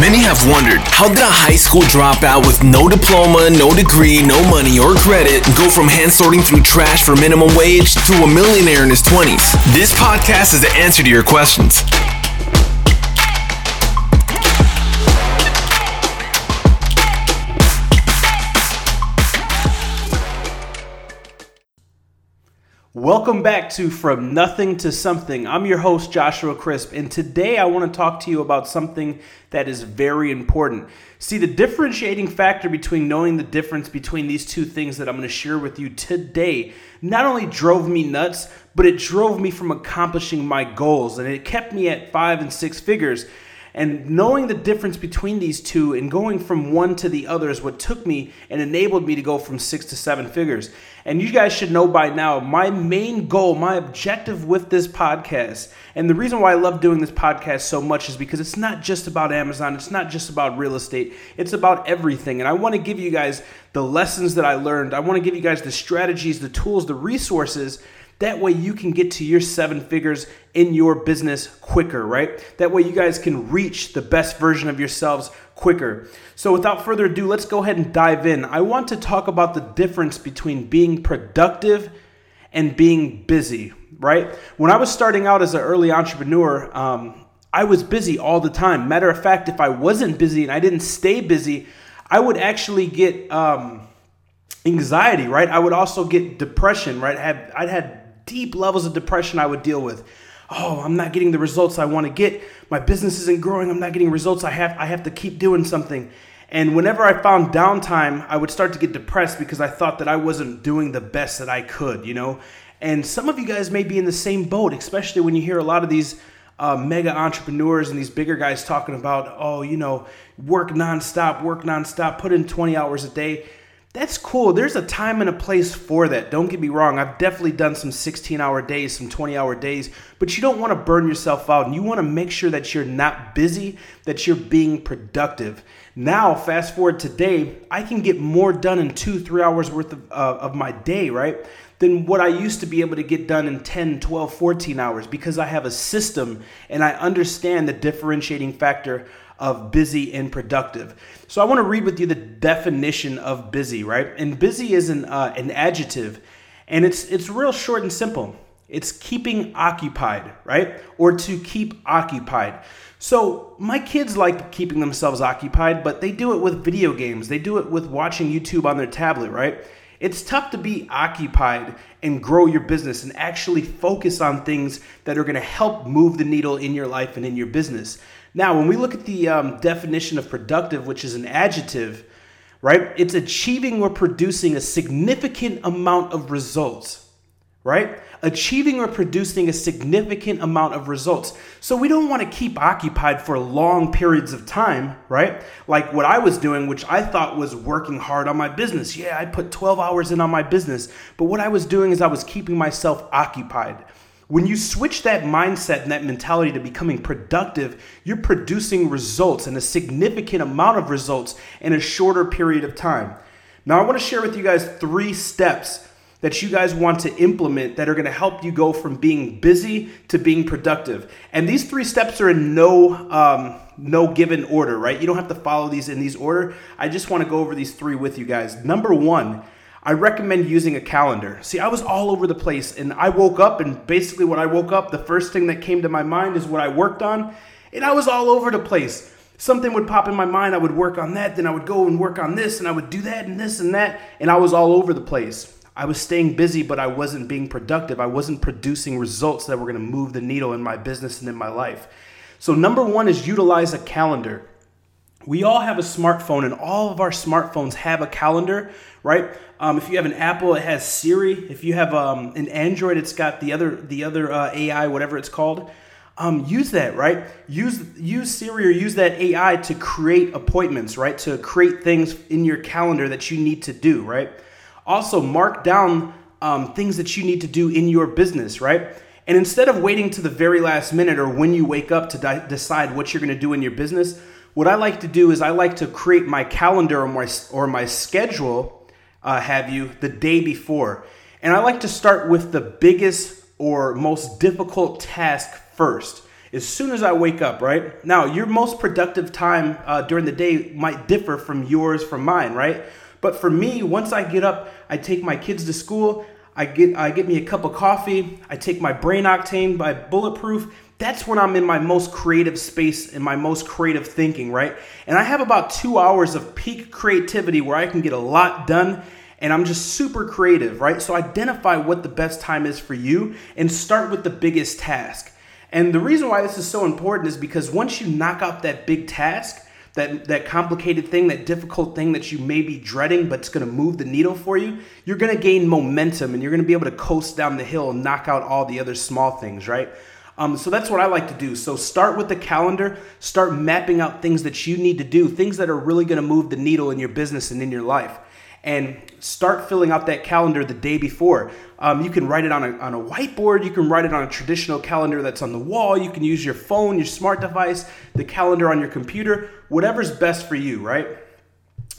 Many have wondered how did a high school dropout with no diploma, no degree, no money or credit go from hand sorting through trash for minimum wage to a millionaire in his 20s? This podcast is the answer to your questions. Welcome back to From Nothing to Something. I'm your host, Joshua Crisp, and today I want to talk to you about something that is very important. See, the differentiating factor between knowing the difference between these two things that I'm going to share with you today not only drove me nuts, but it drove me from accomplishing my goals, and it kept me at five and six figures. And knowing the difference between these two and going from one to the other is what took me and enabled me to go from six to seven figures. And you guys should know by now, my main goal, my objective with this podcast, and the reason why I love doing this podcast so much is because it's not just about Amazon, it's not just about real estate, it's about everything. And I want to give you guys the lessons that I learned, I want to give you guys the strategies, the tools, the resources that way you can get to your seven figures in your business quicker, right? That way you guys can reach the best version of yourselves quicker. So without further ado, let's go ahead and dive in. I want to talk about the difference between being productive and being busy, right? When I was starting out as an early entrepreneur, um, I was busy all the time. Matter of fact, if I wasn't busy and I didn't stay busy, I would actually get um, anxiety, right? I would also get depression, right? I'd had deep levels of depression I would deal with. Oh, I'm not getting the results I want to get. My business isn't growing. I'm not getting results. I have I have to keep doing something. And whenever I found downtime, I would start to get depressed because I thought that I wasn't doing the best that I could, you know? And some of you guys may be in the same boat, especially when you hear a lot of these uh, mega entrepreneurs and these bigger guys talking about, oh, you know, work nonstop, work nonstop, put in 20 hours a day that's cool. There's a time and a place for that. Don't get me wrong. I've definitely done some 16 hour days, some 20 hour days, but you don't want to burn yourself out and you want to make sure that you're not busy, that you're being productive. Now, fast forward today, I can get more done in two, three hours worth of, uh, of my day, right? Than what I used to be able to get done in 10, 12, 14 hours because I have a system and I understand the differentiating factor of busy and productive. So I want to read with you the definition of busy, right? And busy is an uh, an adjective, and it's it's real short and simple. It's keeping occupied, right? Or to keep occupied. So my kids like keeping themselves occupied, but they do it with video games. They do it with watching YouTube on their tablet, right? It's tough to be occupied and grow your business and actually focus on things that are going to help move the needle in your life and in your business. Now, when we look at the um, definition of productive, which is an adjective, right, it's achieving or producing a significant amount of results, right? Achieving or producing a significant amount of results. So we don't want to keep occupied for long periods of time, right? Like what I was doing, which I thought was working hard on my business. Yeah, I put 12 hours in on my business. But what I was doing is I was keeping myself occupied. When you switch that mindset and that mentality to becoming productive, you're producing results and a significant amount of results in a shorter period of time. Now, I want to share with you guys three steps that you guys want to implement that are going to help you go from being busy to being productive. And these three steps are in no um, no given order, right? You don't have to follow these in these order. I just want to go over these three with you guys. Number one I recommend using a calendar. See, I was all over the place and I woke up, and basically, when I woke up, the first thing that came to my mind is what I worked on, and I was all over the place. Something would pop in my mind, I would work on that, then I would go and work on this, and I would do that and this and that, and I was all over the place. I was staying busy, but I wasn't being productive. I wasn't producing results that were gonna move the needle in my business and in my life. So, number one is utilize a calendar. We all have a smartphone, and all of our smartphones have a calendar, right? Um, if you have an Apple, it has Siri. If you have um, an Android, it's got the other the other uh, AI, whatever it's called. Um, use that, right? Use use Siri or use that AI to create appointments, right? To create things in your calendar that you need to do, right? Also, mark down um, things that you need to do in your business, right? And instead of waiting to the very last minute or when you wake up to di- decide what you're going to do in your business, what I like to do is I like to create my calendar or my or my schedule uh, have you, the day before. And I like to start with the biggest or most difficult task first. as soon as I wake up, right? Now, your most productive time uh, during the day might differ from yours from mine, right? But for me, once I get up, I take my kids to school, I get I get me a cup of coffee, I take my brain octane by bulletproof. That's when I'm in my most creative space and my most creative thinking, right? And I have about two hours of peak creativity where I can get a lot done and I'm just super creative, right? So identify what the best time is for you and start with the biggest task. And the reason why this is so important is because once you knock out that big task, that that complicated thing, that difficult thing that you may be dreading, but it's going to move the needle for you, you're going to gain momentum and you're going to be able to coast down the hill and knock out all the other small things, right? Um, so that's what I like to do. So start with the calendar, start mapping out things that you need to do, things that are really going to move the needle in your business and in your life and start filling out that calendar the day before. Um, you can write it on a, on a whiteboard, you can write it on a traditional calendar that's on the wall, you can use your phone, your smart device, the calendar on your computer, whatever's best for you, right?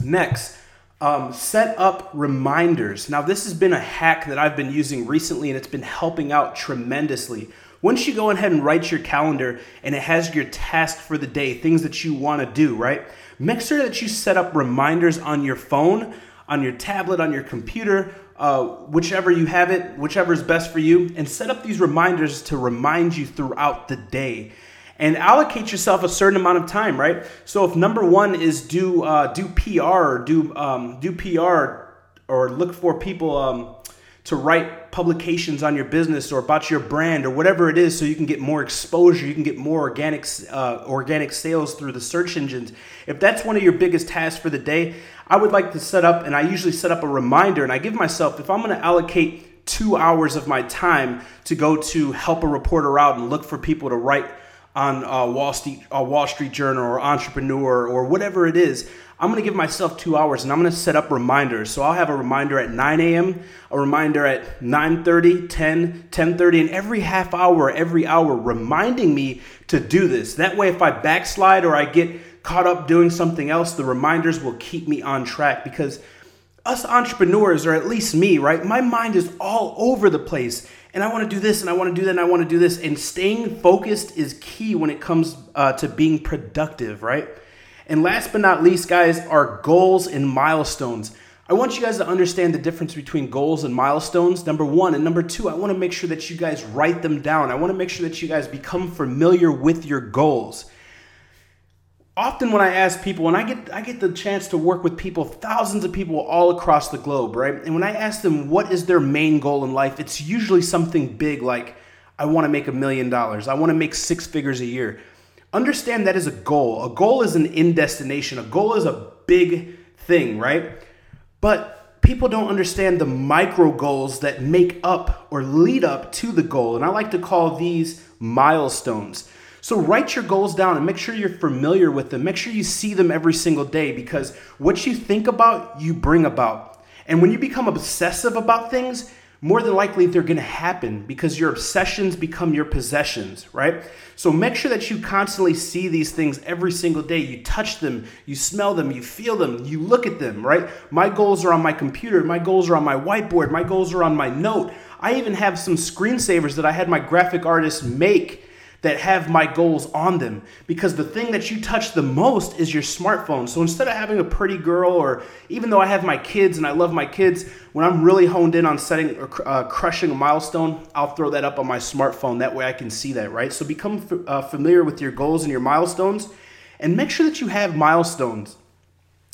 Next, um, set up reminders. Now, this has been a hack that I've been using recently and it's been helping out tremendously. Once you go ahead and write your calendar and it has your task for the day, things that you want to do, right? Make sure that you set up reminders on your phone on your tablet, on your computer, uh, whichever you have it, whichever is best for you, and set up these reminders to remind you throughout the day. And allocate yourself a certain amount of time, right? So if number one is do uh, do PR or do um, do PR or look for people um, to write publications on your business or about your brand or whatever it is so you can get more exposure you can get more organic uh, organic sales through the search engines if that's one of your biggest tasks for the day i would like to set up and i usually set up a reminder and i give myself if i'm going to allocate two hours of my time to go to help a reporter out and look for people to write on uh, Wall Street, uh, Wall Street Journal or Entrepreneur or whatever it is, I'm gonna give myself two hours and I'm gonna set up reminders. So I'll have a reminder at 9 a.m., a reminder at 9:30, 10, 10:30, and every half hour, every hour, reminding me to do this. That way, if I backslide or I get caught up doing something else, the reminders will keep me on track because us entrepreneurs, or at least me, right? My mind is all over the place. And I want to do this and I want to do that and I want to do this. And staying focused is key when it comes uh, to being productive, right? And last but not least, guys, are goals and milestones. I want you guys to understand the difference between goals and milestones, number one. And number two, I want to make sure that you guys write them down. I want to make sure that you guys become familiar with your goals. Often when I ask people, and I get I get the chance to work with people, thousands of people all across the globe, right? And when I ask them what is their main goal in life, it's usually something big like I want to make a million dollars. I want to make six figures a year. Understand that is a goal. A goal is an end destination. A goal is a big thing, right? But people don't understand the micro goals that make up or lead up to the goal. And I like to call these milestones. So write your goals down and make sure you're familiar with them. Make sure you see them every single day because what you think about, you bring about. And when you become obsessive about things, more than likely they're going to happen because your obsessions become your possessions, right? So make sure that you constantly see these things every single day. You touch them, you smell them, you feel them, you look at them, right? My goals are on my computer, my goals are on my whiteboard, my goals are on my note. I even have some screensavers that I had my graphic artist make that have my goals on them because the thing that you touch the most is your smartphone. So instead of having a pretty girl, or even though I have my kids and I love my kids, when I'm really honed in on setting or uh, crushing a milestone, I'll throw that up on my smartphone. That way I can see that, right? So become f- uh, familiar with your goals and your milestones and make sure that you have milestones.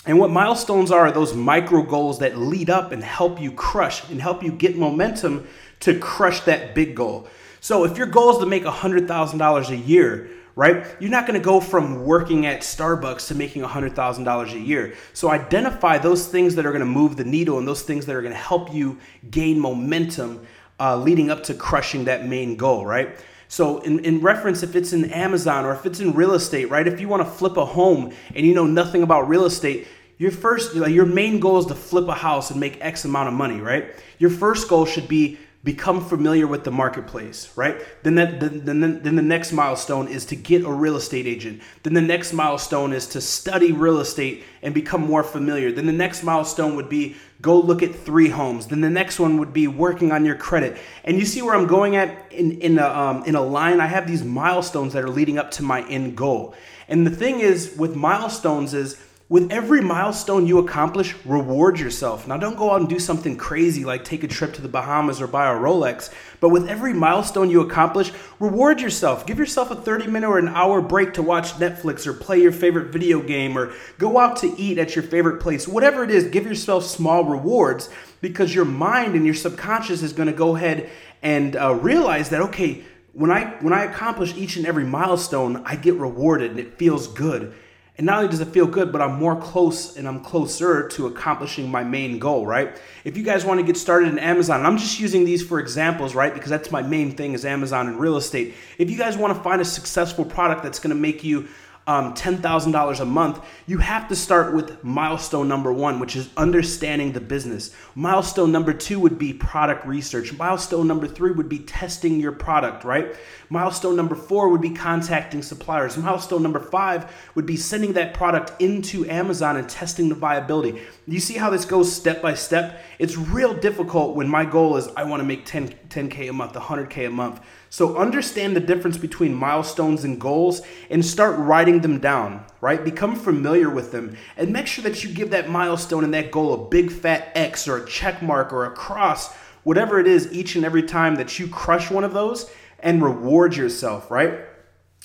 And what milestones are, are those micro goals that lead up and help you crush and help you get momentum to crush that big goal. So if your goal is to make $100,000 a year, right? You're not going to go from working at Starbucks to making $100,000 a year. So identify those things that are going to move the needle and those things that are going to help you gain momentum uh, leading up to crushing that main goal, right? So in, in reference, if it's in Amazon or if it's in real estate, right? If you want to flip a home and you know nothing about real estate, your first, like your main goal is to flip a house and make X amount of money, right? Your first goal should be become familiar with the marketplace, right? Then that then, then, then the next milestone is to get a real estate agent. Then the next milestone is to study real estate and become more familiar. Then the next milestone would be go look at three homes. Then the next one would be working on your credit. And you see where I'm going at in in a um, in a line. I have these milestones that are leading up to my end goal. And the thing is with milestones is with every milestone you accomplish, reward yourself. Now, don't go out and do something crazy like take a trip to the Bahamas or buy a Rolex, but with every milestone you accomplish, reward yourself. Give yourself a 30 minute or an hour break to watch Netflix or play your favorite video game or go out to eat at your favorite place. Whatever it is, give yourself small rewards because your mind and your subconscious is going to go ahead and uh, realize that, okay, when I when I accomplish each and every milestone, I get rewarded and it feels good. And not only does it feel good, but I'm more close and I'm closer to accomplishing my main goal, right? If you guys want to get started in Amazon, I'm just using these for examples, right? Because that's my main thing is Amazon and real estate. If you guys want to find a successful product that's going to make you um, $10,000 a month, you have to start with milestone number one, which is understanding the business. Milestone number two would be product research. Milestone number three would be testing your product, right? Milestone number four would be contacting suppliers. Milestone number five would be sending that product into Amazon and testing the viability. You see how this goes step by step? It's real difficult when my goal is I want to make 10, 10K a month, 100K a month. So understand the difference between milestones and goals and start writing them down, right? Become familiar with them and make sure that you give that milestone and that goal a big fat X or a check mark or a cross, whatever it is, each and every time that you crush one of those and reward yourself, right?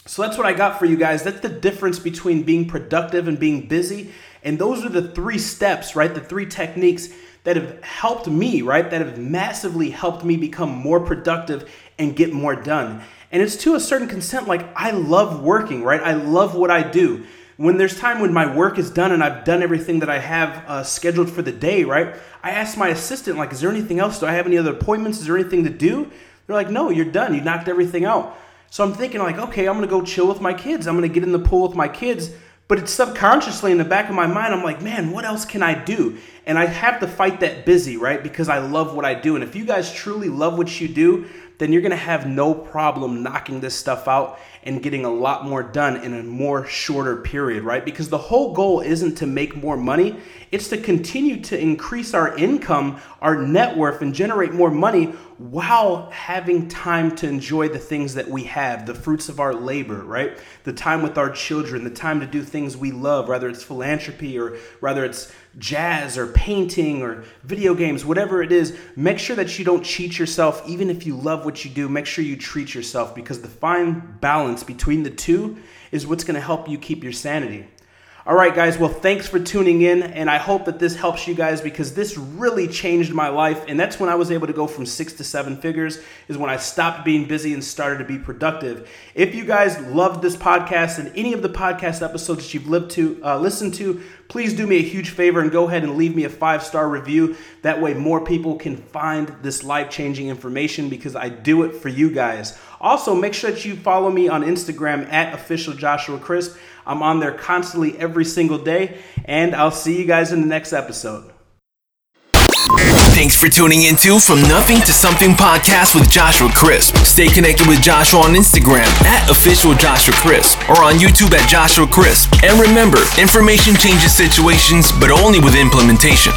So that's what I got for you guys. That's the difference between being productive and being busy. And those are the three steps, right? The three techniques that have helped me, right? That have massively helped me become more productive and get more done. And it's to a certain consent, like I love working, right? I love what I do. When there's time when my work is done and I've done everything that I have uh, scheduled for the day, right? I ask my assistant, like, is there anything else? Do I have any other appointments? Is there anything to do? They're like, no, you're done. You knocked everything out. So I'm thinking, like, okay, I'm gonna go chill with my kids. I'm gonna get in the pool with my kids. But it's subconsciously in the back of my mind, I'm like, man, what else can I do? And I have to fight that busy, right? Because I love what I do. And if you guys truly love what you do, then you're gonna have no problem knocking this stuff out and getting a lot more done in a more shorter period, right? Because the whole goal isn't to make more money, it's to continue to increase our income, our net worth, and generate more money while having time to enjoy the things that we have, the fruits of our labor, right? The time with our children, the time to do things we love, whether it's philanthropy or whether it's jazz or painting or video games, whatever it is, make sure that you don't cheat yourself. Even if you love what you do, make sure you treat yourself because the fine balance between the two is what's going to help you keep your sanity. All right, guys. Well, thanks for tuning in, and I hope that this helps you guys because this really changed my life. And that's when I was able to go from six to seven figures, is when I stopped being busy and started to be productive. If you guys loved this podcast and any of the podcast episodes that you've lived to, uh, listened to, please do me a huge favor and go ahead and leave me a five star review. That way, more people can find this life changing information because I do it for you guys. Also, make sure that you follow me on Instagram at official Joshua Crisp. I'm on there constantly every single day, and I'll see you guys in the next episode. Thanks for tuning into From Nothing to Something podcast with Joshua Crisp. Stay connected with Joshua on Instagram at official Joshua Crisp or on YouTube at Joshua Crisp. And remember, information changes situations, but only with implementation.